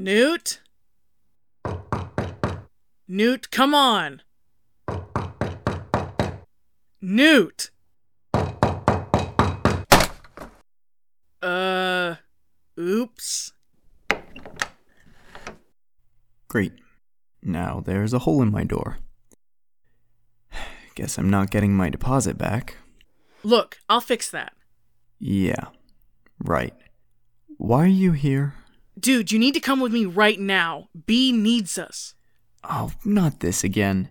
Newt? Newt, come on! Newt! Uh. Oops. Great. Now there's a hole in my door. Guess I'm not getting my deposit back. Look, I'll fix that. Yeah, right. Why are you here? Dude, you need to come with me right now. Bee needs us. Oh, not this again.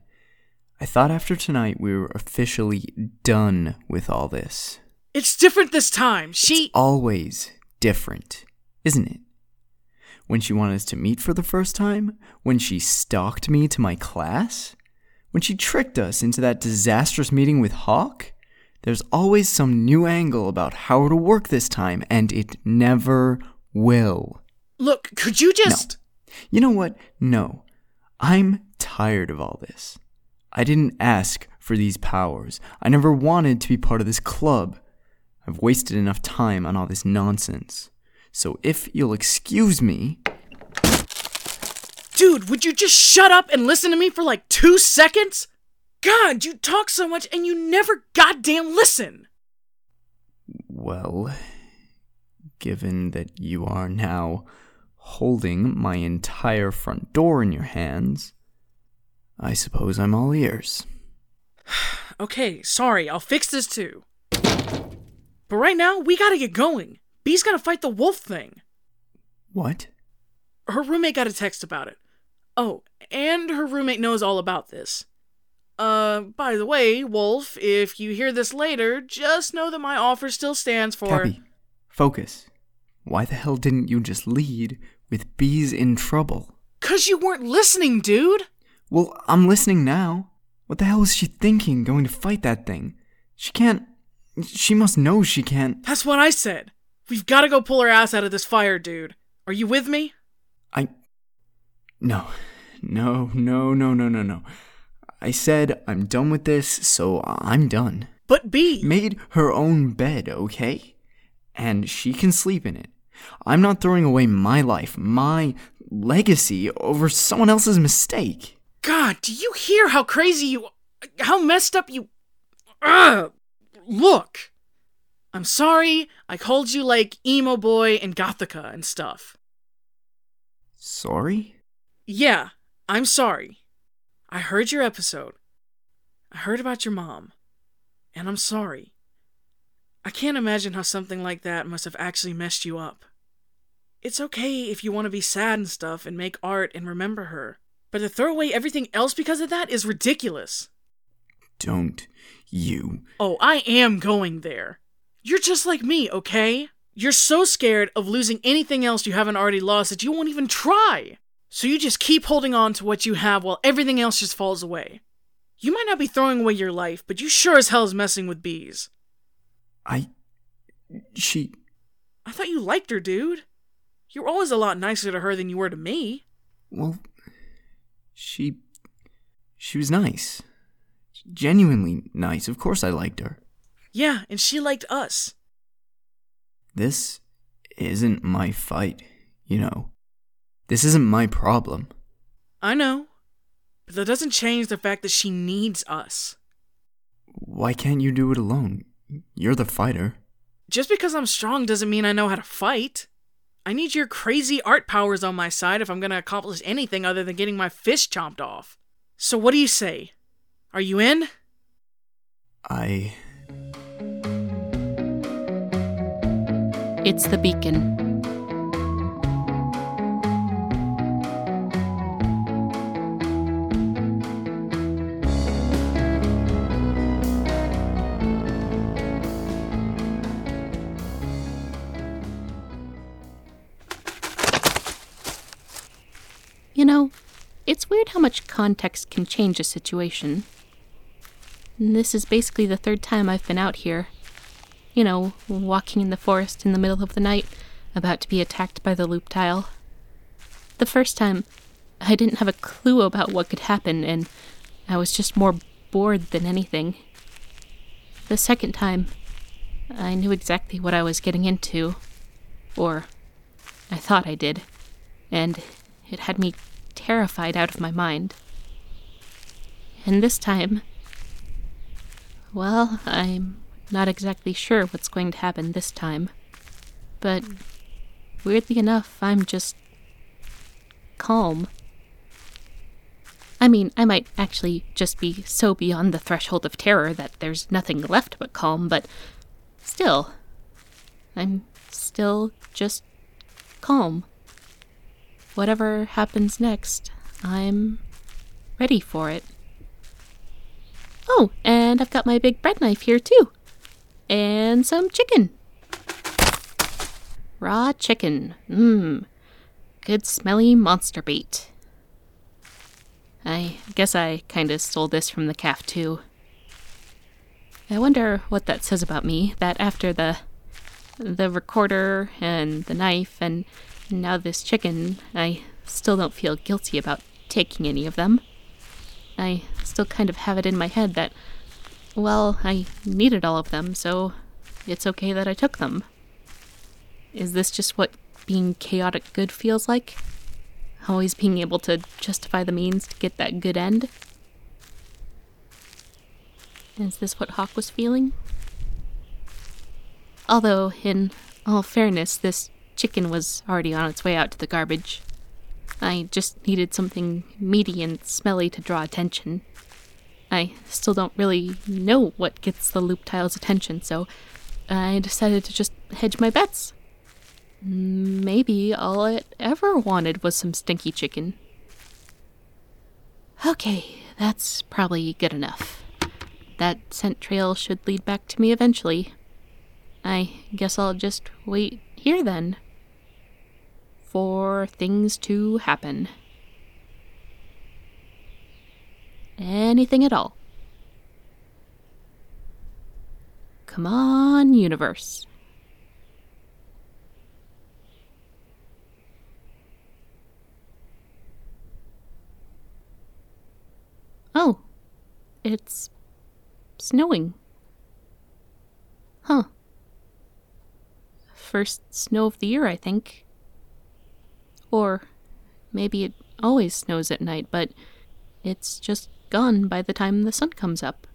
I thought after tonight we were officially done with all this. It's different this time. She. It's always different, isn't it? When she wanted us to meet for the first time? When she stalked me to my class? When she tricked us into that disastrous meeting with Hawk? There's always some new angle about how it'll work this time, and it never will. Look, could you just. No. You know what? No. I'm tired of all this. I didn't ask for these powers. I never wanted to be part of this club. I've wasted enough time on all this nonsense. So if you'll excuse me. Dude, would you just shut up and listen to me for like two seconds? God, you talk so much and you never goddamn listen! Well, given that you are now holding my entire front door in your hands, I suppose I'm all ears. okay, sorry, I'll fix this too. But right now, we gotta get going. Bee's gotta fight the wolf thing. What? Her roommate got a text about it. Oh, and her roommate knows all about this. Uh, by the way, Wolf, if you hear this later, just know that my offer still stands for. Capy, focus. Why the hell didn't you just lead with Bee's in trouble? Cause you weren't listening, dude! Well, I'm listening now. What the hell is she thinking going to fight that thing? She can't. She must know she can't. That's what I said. We've gotta go pull her ass out of this fire, dude. Are you with me? I. No. No, no, no, no, no, no. I said I'm done with this, so I'm done. But Bee made her own bed, okay? And she can sleep in it. I'm not throwing away my life, my legacy over someone else's mistake. God, do you hear how crazy you how messed up you Ugh. Look. I'm sorry I called you like emo boy and gothica and stuff. Sorry? Yeah, I'm sorry. I heard your episode. I heard about your mom. And I'm sorry. I can't imagine how something like that must have actually messed you up. It's okay if you want to be sad and stuff and make art and remember her, but to throw away everything else because of that is ridiculous. Don't you. Oh, I am going there. You're just like me, okay? You're so scared of losing anything else you haven't already lost that you won't even try. So you just keep holding on to what you have while everything else just falls away. You might not be throwing away your life, but you sure as hell is messing with Bee's. I. She. I thought you liked her, dude. You were always a lot nicer to her than you were to me. Well, she. She was nice. Genuinely nice. Of course I liked her. Yeah, and she liked us. This isn't my fight, you know. This isn't my problem. I know. But that doesn't change the fact that she needs us. Why can't you do it alone? You're the fighter. Just because I'm strong doesn't mean I know how to fight. I need your crazy art powers on my side if I'm going to accomplish anything other than getting my fist chomped off. So what do you say? Are you in? I. It's the beacon. Context can change a situation. This is basically the third time I've been out here. You know, walking in the forest in the middle of the night, about to be attacked by the Luptile. The first time, I didn't have a clue about what could happen, and I was just more bored than anything. The second time, I knew exactly what I was getting into. Or, I thought I did. And it had me terrified out of my mind. And this time, well, I'm not exactly sure what's going to happen this time. But weirdly enough, I'm just calm. I mean, I might actually just be so beyond the threshold of terror that there's nothing left but calm, but still, I'm still just calm. Whatever happens next, I'm ready for it. Oh, and I've got my big bread knife here too. And some chicken. Raw chicken. Mmm. Good smelly monster bait. I guess I kinda stole this from the calf too. I wonder what that says about me, that after the the recorder and the knife and now this chicken, I still don't feel guilty about taking any of them. I still kind of have it in my head that, well, I needed all of them, so it's okay that I took them. Is this just what being chaotic good feels like? Always being able to justify the means to get that good end? Is this what Hawk was feeling? Although, in all fairness, this chicken was already on its way out to the garbage. I just needed something meaty and smelly to draw attention. I still don't really know what gets the Luptile's attention, so I decided to just hedge my bets. Maybe all it ever wanted was some stinky chicken. Okay, that's probably good enough. That scent trail should lead back to me eventually. I guess I'll just wait here then for things to happen. Anything at all. Come on, universe. Oh, it's snowing. Huh. First snow of the year, I think. Or maybe it always snows at night, but it's just gone by the time the sun comes up.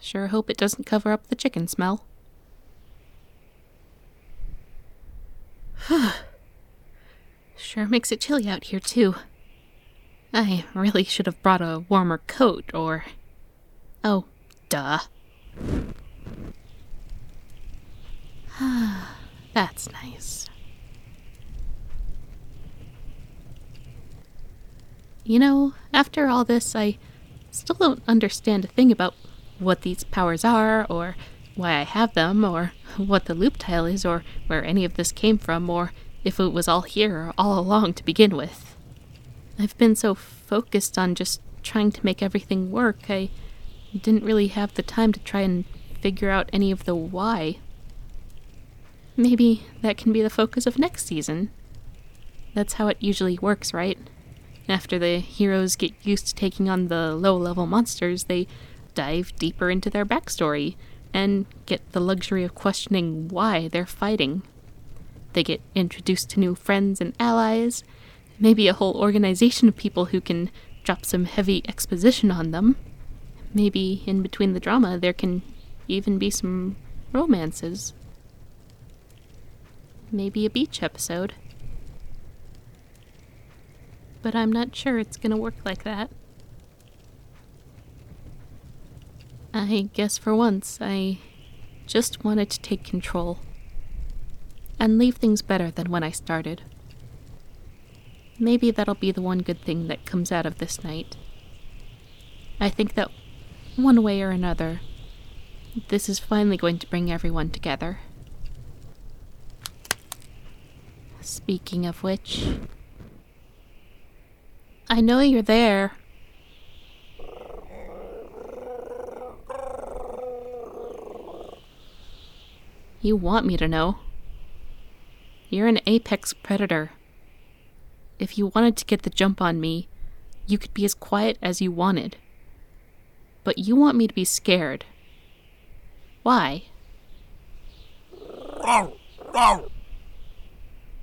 Sure hope it doesn't cover up the chicken smell. sure makes it chilly out here, too. I really should have brought a warmer coat, or. Oh, duh. That's nice. You know, after all this, I still don't understand a thing about what these powers are, or why I have them, or what the Luptile is, or where any of this came from, or if it was all here all along to begin with. I've been so focused on just trying to make everything work, I didn't really have the time to try and figure out any of the why. Maybe that can be the focus of next season. That's how it usually works, right? After the heroes get used to taking on the low level monsters, they dive deeper into their backstory and get the luxury of questioning why they're fighting. They get introduced to new friends and allies, maybe a whole organization of people who can drop some heavy exposition on them. Maybe in between the drama there can even be some romances. Maybe a beach episode but I'm not sure it's gonna work like that. I guess for once I just wanted to take control and leave things better than when I started. Maybe that'll be the one good thing that comes out of this night. I think that one way or another, this is finally going to bring everyone together. Speaking of which, I know you're there. You want me to know. You're an apex predator. If you wanted to get the jump on me, you could be as quiet as you wanted. But you want me to be scared. Why?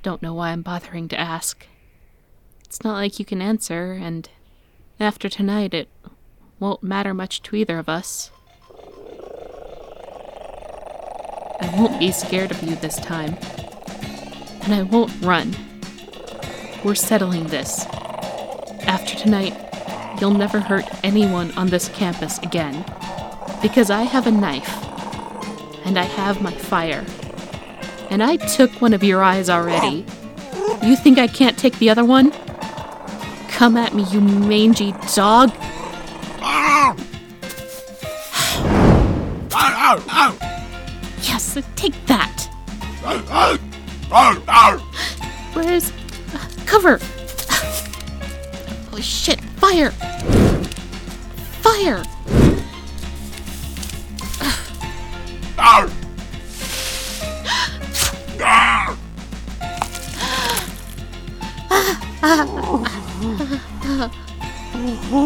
Don't know why I'm bothering to ask. It's not like you can answer, and after tonight, it won't matter much to either of us. I won't be scared of you this time. And I won't run. We're settling this. After tonight, you'll never hurt anyone on this campus again. Because I have a knife. And I have my fire. And I took one of your eyes already. You think I can't take the other one? Come at me, you mangy dog. yes, take that. Where's. Uh, cover! Oh shit, fire! Fire! Your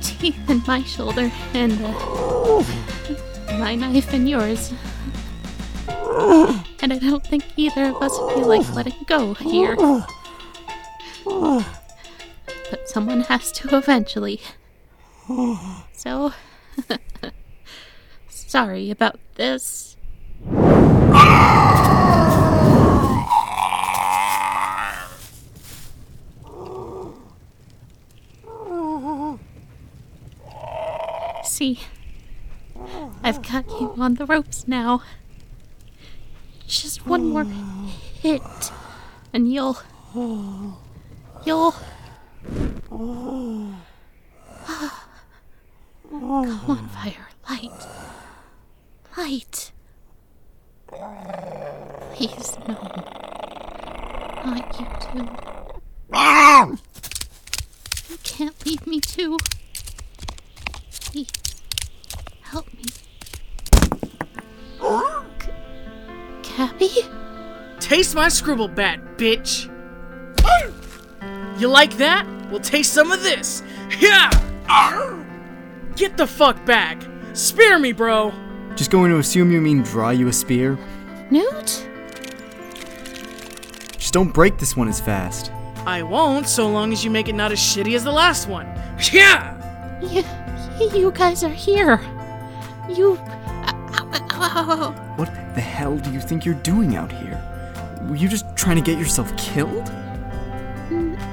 teeth in my shoulder, and uh, my knife in yours. And I don't think either of us feel like letting go here. But someone has to eventually. So, sorry about this. See, I've got you on the ropes now. Just one more hit, and you'll. You'll. Come on, fire. Light. Light. Please, no. Not you too. You can't leave me too. Please. Help me. C- Capy? Taste my scribble bat, bitch! You like that? Well, taste some of this! Yeah! Get the fuck back! Spear me, bro! Just going to assume you mean draw you a spear? Newt? Just don't break this one as fast. I won't, so long as you make it not as shitty as the last one. Yeah! You, you guys are here. You. What the hell do you think you're doing out here? Were you just trying to get yourself killed?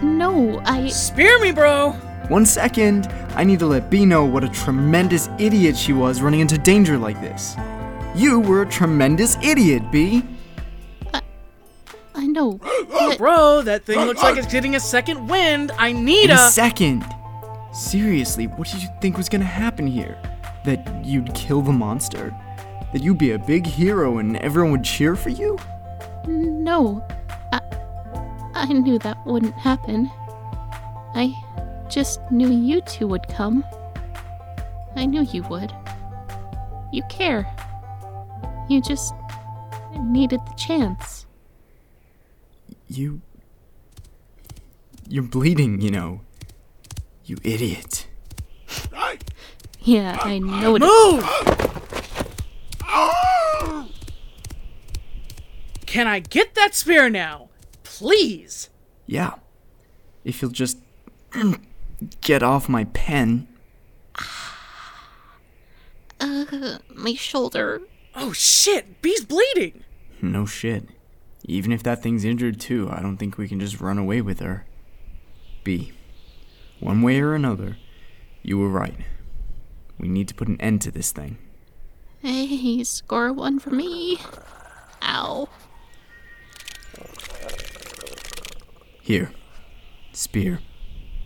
No, I. Spear me, bro! One second, I need to let Bee know what a tremendous idiot she was running into danger like this. You were a tremendous idiot, Bee. I know. But Bro, that thing looks like it's getting a second wind. I need a. a second. Seriously, what did you think was gonna happen here? That you'd kill the monster? That you'd be a big hero and everyone would cheer for you? no. I, I knew that wouldn't happen. I just knew you two would come. I knew you would. You care. You just needed the chance. You. You're bleeding, you know. You idiot. Yeah, I know it. Move! Can I get that spear now? Please! Yeah. If you'll just. get off my pen. Uh, my shoulder. Oh shit, Bee's bleeding! No shit. Even if that thing's injured too, I don't think we can just run away with her. Bee. One way or another, you were right. We need to put an end to this thing. Hey, score one for me. Ow. Here. Spear.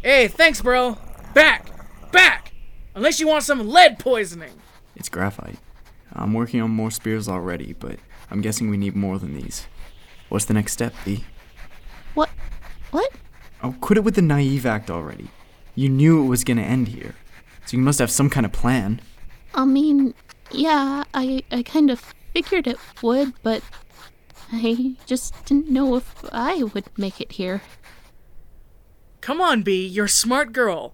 Hey, thanks, bro. Back! Back! Unless you want some lead poisoning. It's graphite. I'm working on more spears already, but I'm guessing we need more than these. What's the next step, Bee? What? What? Oh, quit it with the naive act already. You knew it was gonna end here. So you must have some kind of plan. I mean, yeah, I I kind of figured it would, but I just didn't know if I would make it here. Come on, Bee, you're a smart girl.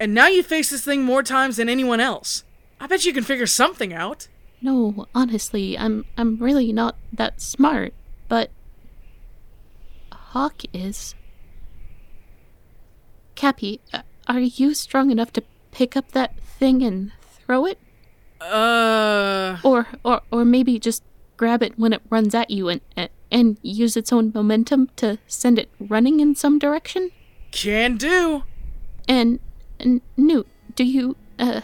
And now you face this thing more times than anyone else. I bet you can figure something out. No, honestly, I'm I'm really not that smart, but Hawk is. Capy, uh, are you strong enough to pick up that thing and throw it? Uh. Or or or maybe just grab it when it runs at you and and, and use its own momentum to send it running in some direction? Can do. And, and Newt, do you uh,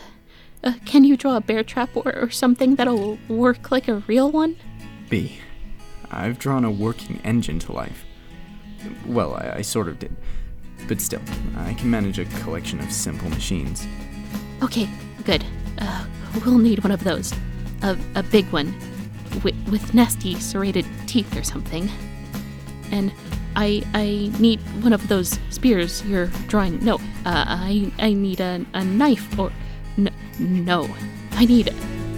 uh can you draw a bear trap or, or something that'll work like a real one? Bee. I've drawn a working engine to life. Well, I, I sort of did. But still, I can manage a collection of simple machines. Okay, good. Uh, we'll need one of those. A, a big one. With, with nasty serrated teeth or something. And I I need one of those spears you're drawing. No, uh, I I need a, a knife or n- no, I need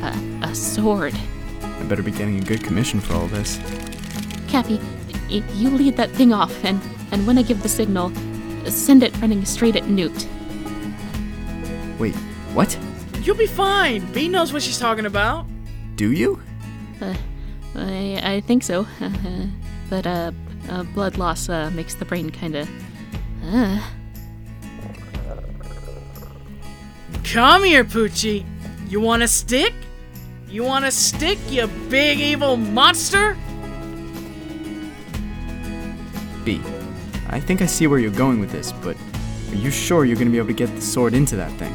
a, a sword. I better be getting a good commission for all this. Capy, you lead that thing off, and and when I give the signal, send it running straight at Newt. Wait, what? You'll be fine. Bee knows what she's talking about. Do you? Uh, I I think so, but uh, uh, blood loss uh, makes the brain kind of. Uh. Come here, Poochie. You want a stick? You want a stick, you big evil monster? Bee. I think I see where you're going with this, but are you sure you're gonna be able to get the sword into that thing?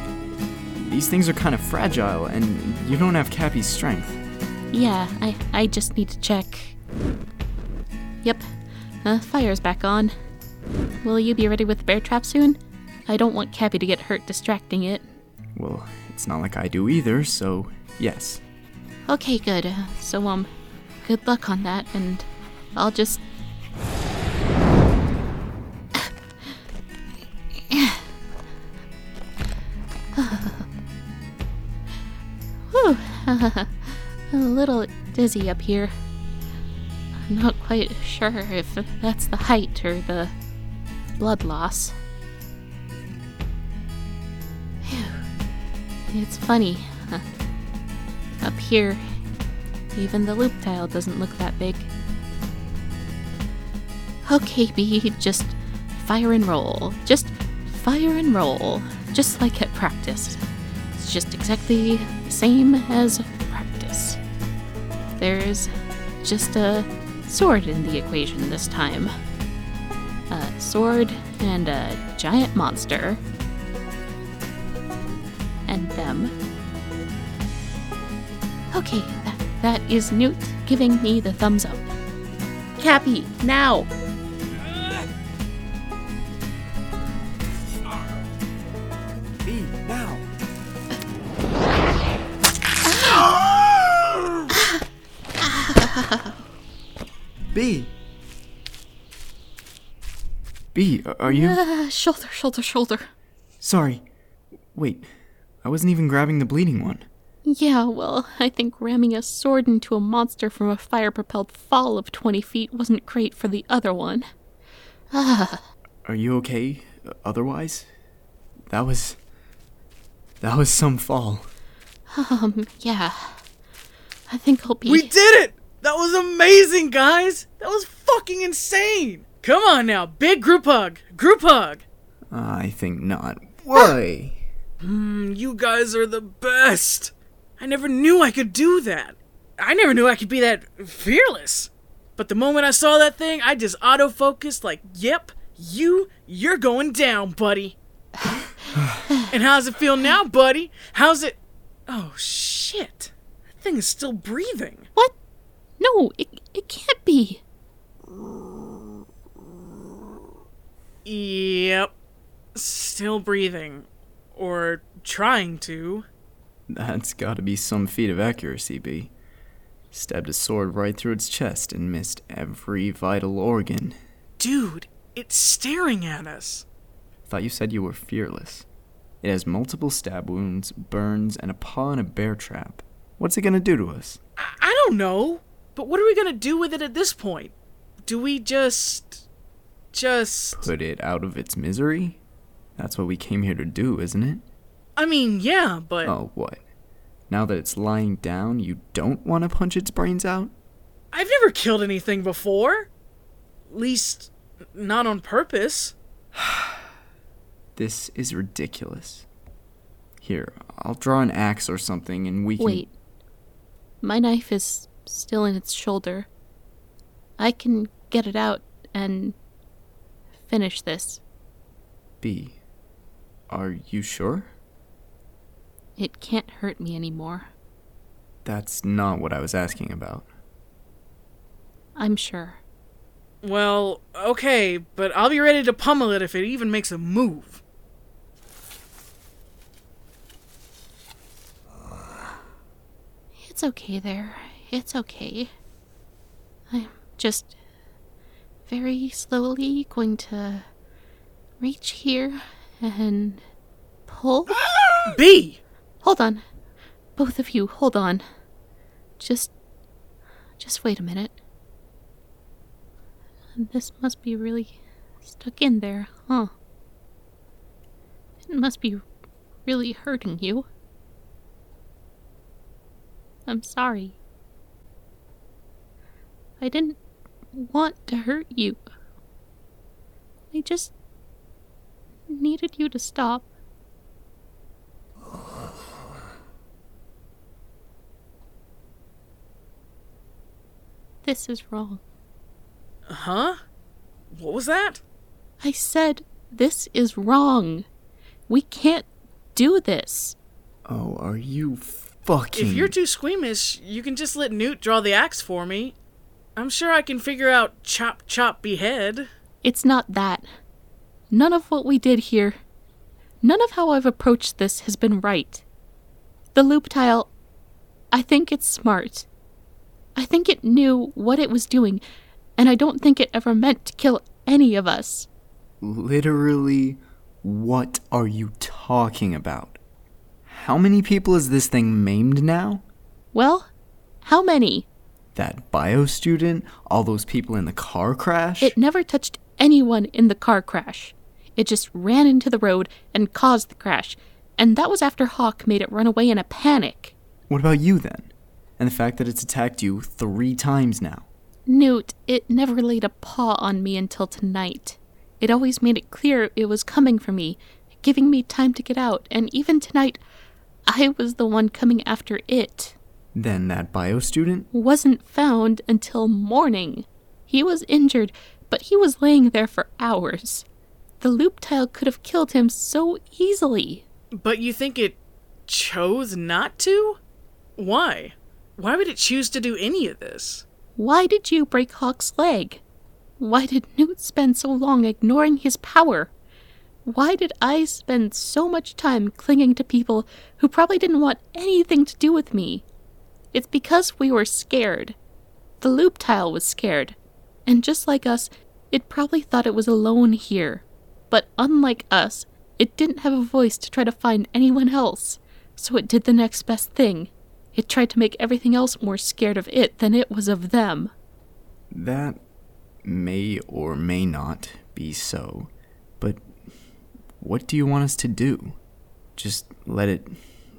These things are kind of fragile, and you don't have Capy's strength. Yeah, I I just need to check. Yep, uh, fire's back on. Will you be ready with the bear trap soon? I don't want Capy to get hurt distracting it. Well, it's not like I do either, so yes. Okay, good. So um, good luck on that, and I'll just. A little dizzy up here. I'm not quite sure if that's the height or the blood loss. It's funny. Up here, even the loop tile doesn't look that big. Okay, Bee, just fire and roll. Just fire and roll. Just like at practice. It's just exactly same as practice. There's just a sword in the equation this time. A sword and a giant monster. And them. Okay, that, that is Newt giving me the thumbs up. Capy, now! Bee, are you? Uh, shoulder, shoulder, shoulder. Sorry. Wait, I wasn't even grabbing the bleeding one. Yeah, well, I think ramming a sword into a monster from a fire propelled fall of 20 feet wasn't great for the other one. Ah. Are you okay? uh, Otherwise? That was. That was some fall. Um, yeah. I think I'll be. We did it! That was amazing, guys! That was fucking insane! Come on now, big group hug! Group hug! I think not. Why? Mm, you guys are the best! I never knew I could do that. I never knew I could be that fearless. But the moment I saw that thing, I just autofocused like, yep, you, you're going down, buddy. and how's it feel now, buddy? How's it. Oh, shit. That thing is still breathing. What? No, it, it can't be. Yep. Still breathing. Or trying to. That's gotta be some feat of accuracy, Bee. Stabbed a sword right through its chest and missed every vital organ. Dude, it's staring at us. Thought you said you were fearless. It has multiple stab wounds, burns, and a paw in a bear trap. What's it gonna do to us? I, I don't know. But what are we gonna do with it at this point? Do we just. Just. Put it out of its misery? That's what we came here to do, isn't it? I mean, yeah, but. Oh, what? Now that it's lying down, you don't want to punch its brains out? I've never killed anything before. Least, not on purpose. This is ridiculous. Here, I'll draw an axe or something and we can. Wait. My knife is still in its shoulder. I can get it out and finish this. Bee. Are you sure? It can't hurt me anymore. That's not what I was asking about. I'm sure. Well, okay, but I'll be ready to pummel it if it even makes a move. It's okay there. It's okay. I'm just very slowly going to reach here and pull. Bee! Hold on. Both of you, hold on. Just. Just wait a minute. This must be really stuck in there, huh? It must be really hurting you. I'm sorry. I didn't want to hurt you. I just needed you to stop. This is wrong. Huh? What was that? I said, this is wrong. We can't do this. Oh, are you fucking. If you're too squeamish, you can just let Newt draw the axe for me. I'm sure I can figure out chop chop behead. It's not that. None of what we did here, none of how I've approached this has been right. The Luptile, I think it's smart. I think it knew what it was doing, and I don't think it ever meant to kill any of us. Literally, what are you talking about? How many people is this thing maimed now? Well, how many? That bio student? All those people in the car crash? It never touched anyone in the car crash. It just ran into the road and caused the crash, and that was after Hawk made it run away in a panic. What about you then? And the fact that it's attacked you three times now? Newt, it never laid a paw on me until tonight. It always made it clear it was coming for me, giving me time to get out, and even tonight, I was the one coming after it. Then that bio student? Wasn't found until morning. He was injured, but he was laying there for hours. The Luptile could have killed him so easily. But you think it chose not to? Why? Why would it choose to do any of this? Why did you break Hawk's leg? Why did Newt spend so long ignoring his power? Why did I spend so much time clinging to people who probably didn't want anything to do with me? It's because we were scared. The Luptile was scared. And just like us, it probably thought it was alone here. But unlike us, it didn't have a voice to try to find anyone else. So it did the next best thing. It tried to make everything else more scared of it than it was of them. That may or may not be so, but what do you want us to do? Just let it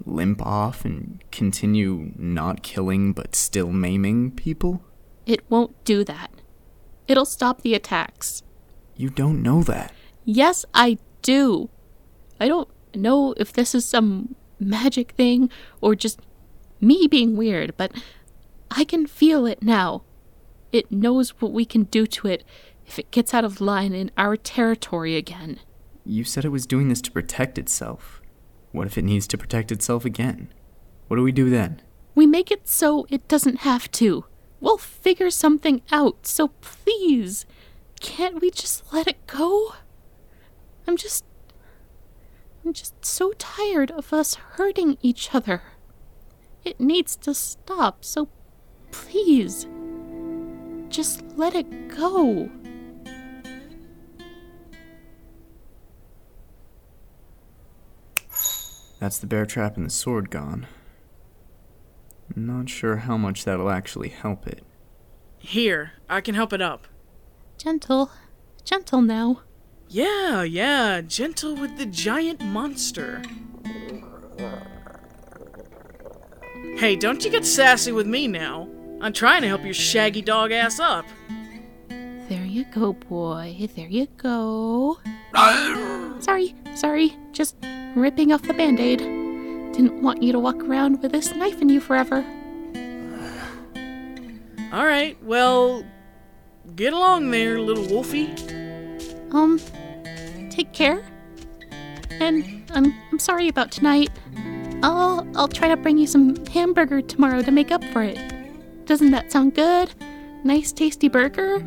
limp off and continue not killing but still maiming people? It won't do that. It'll stop the attacks. You don't know that. Yes, I do. I don't know if this is some magic thing or just me being weird, but I can feel it now. It knows what we can do to it if it gets out of line in our territory again. You said it was doing this to protect itself. What if it needs to protect itself again? What do we do then? We make it so it doesn't have to. We'll figure something out, so please, can't we just let it go? I'm just. I'm just so tired of us hurting each other. It needs to stop, so please, just let it go. That's the bear trap and the sword gone. Not sure how much that'll actually help it. Here, I can help it up. Gentle, gentle now. Yeah, yeah, gentle with the giant monster. Hey, don't you get sassy with me now. I'm trying to help your shaggy dog ass up. There you go, boy. There you go. sorry, sorry. Just ripping off the band aid. Didn't want you to walk around with this knife in you forever. Alright, well, get along there, little wolfie. Um, take care. And I'm I'm sorry about tonight. I'll I'll try to bring you some hamburger tomorrow to make up for it. Doesn't that sound good? Nice tasty burger?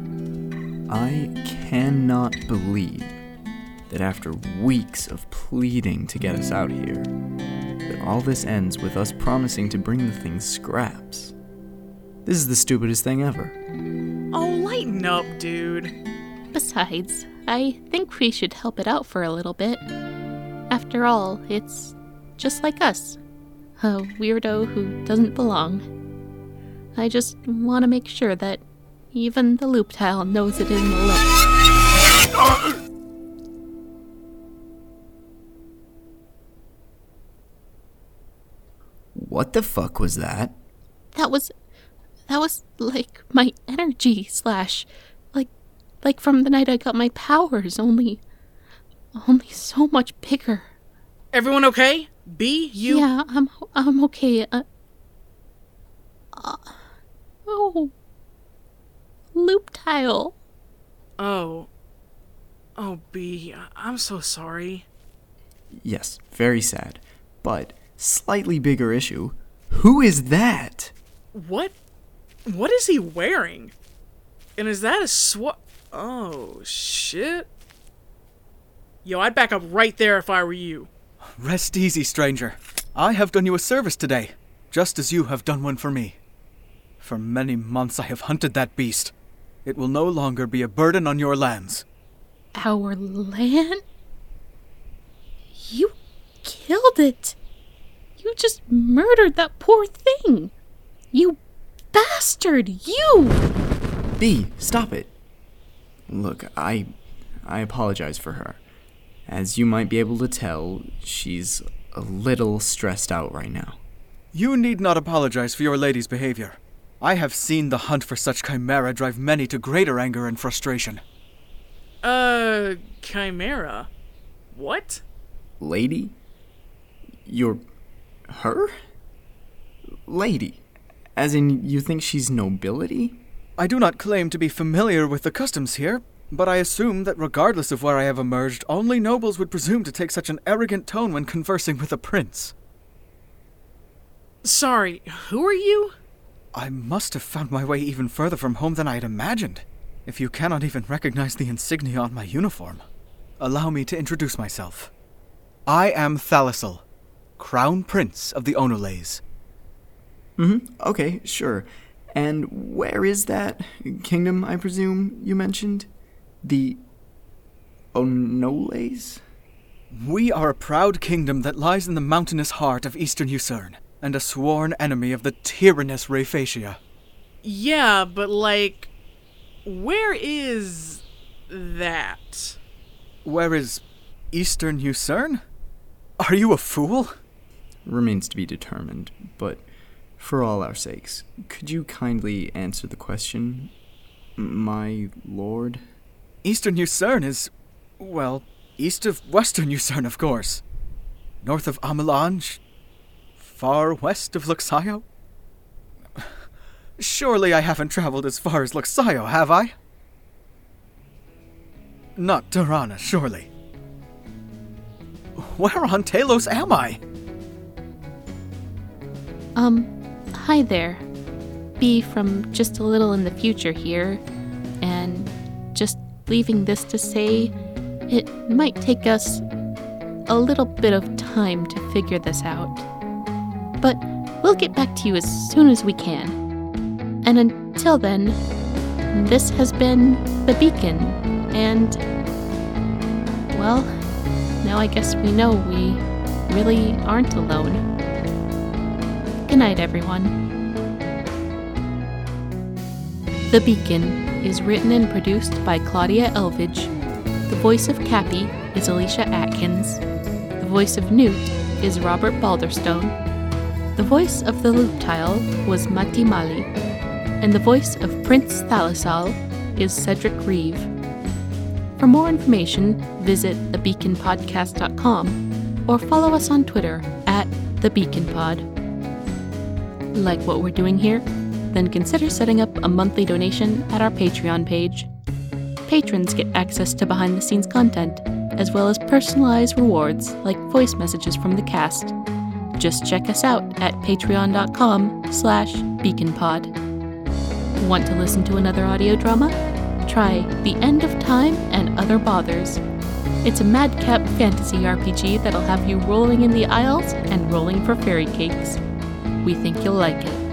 I cannot believe that after weeks of pleading to get us out here, that all this ends with us promising to bring the thing scraps. This is the stupidest thing ever. Oh, lighten up, dude. Besides, I think we should help it out for a little bit. After all, it's just like us a weirdo who doesn't belong. I just want to make sure that even the Luptile knows it in the lip. What the fuck was that? That was. That was like my energy slash. Like. Like from the night I got my powers, only. Only so much bigger. Everyone okay? Bee, you. Yeah, I'm I'm okay. Uh, uh, oh, Luptile. Oh. Oh, Bee, I'm so sorry. Yes, very sad. But, slightly bigger issue. Who is that? What? What is he wearing? And is that a swa? Oh, shit. Yo, I'd back up right there if I were you. Rest easy, stranger. I have done you a service today, just as you have done one for me. For many months I have hunted that beast. It will no longer be a burden on your lands. Our land? You killed it. You just murdered that poor thing. You bastard, you! Bee, stop it. Look, I I apologize for her. As you might be able to tell, she's a little stressed out right now. You need not apologize for your lady's behavior. I have seen the hunt for such chimera drive many to greater anger and frustration. Uh, Chimera? What? Lady? You're her? Lady. As in you think she's nobility? I do not claim to be familiar with the customs here, but I assume that regardless of where I have emerged, only nobles would presume to take such an arrogant tone when conversing with a prince. Sorry, who are you? I must have found my way even further from home than I had imagined, if you cannot even recognize the insignia on my uniform. Allow me to introduce myself. I am Thalassel, Crown Prince of the Onolays. Mm-hmm. Okay, sure. And where is that kingdom, I presume, you mentioned? The Onoles? We are a proud kingdom that lies in the mountainous heart of eastern Usern, and a sworn enemy of the tyrannous Rayfacia. Yeah, but like, where is that? Where is eastern Usern? Are you a fool? Remains to be determined, but for all our sakes, could you kindly answer the question, my lord? Eastern Usern is, well, east of western Usern, of course. North of Amelange, far west of Luxio. Surely I haven't traveled as far as Luxio, have I? Not Tirana, surely. Where on Talos am I? Um, hi there. Bee from just a little in the future here, and just leaving this to say it might take us a little bit of time to figure this out. But we'll get back to you as soon as we can. And until then, this has been The Beacon, and. Well, now I guess we know we really aren't alone. Good night, everyone. The Beacon is written and produced by Claudia Elvidge. The voice of Capy is Alicia Atkins. The voice of Newt is Robert Baulderstone. The voice of the Luptile was Matti Mali, and the voice of Prince Thalassal is Cedric Reeve. For more information, visit thebeaconpodcast.com or follow us on Twitter at thebeaconpod. Like what we're doing here? Then consider setting up a monthly donation at our Patreon page. Patrons get access to behind the scenes content, as well as personalized rewards like voice messages from the cast. Just check us out at patreon.com slash beaconpod. Want to listen to another audio drama? Try The End of Time and Other Bothers. It's a madcap fantasy RPG that'll have you rolling in the aisles and rolling for fairy cakes. We think you'll like it.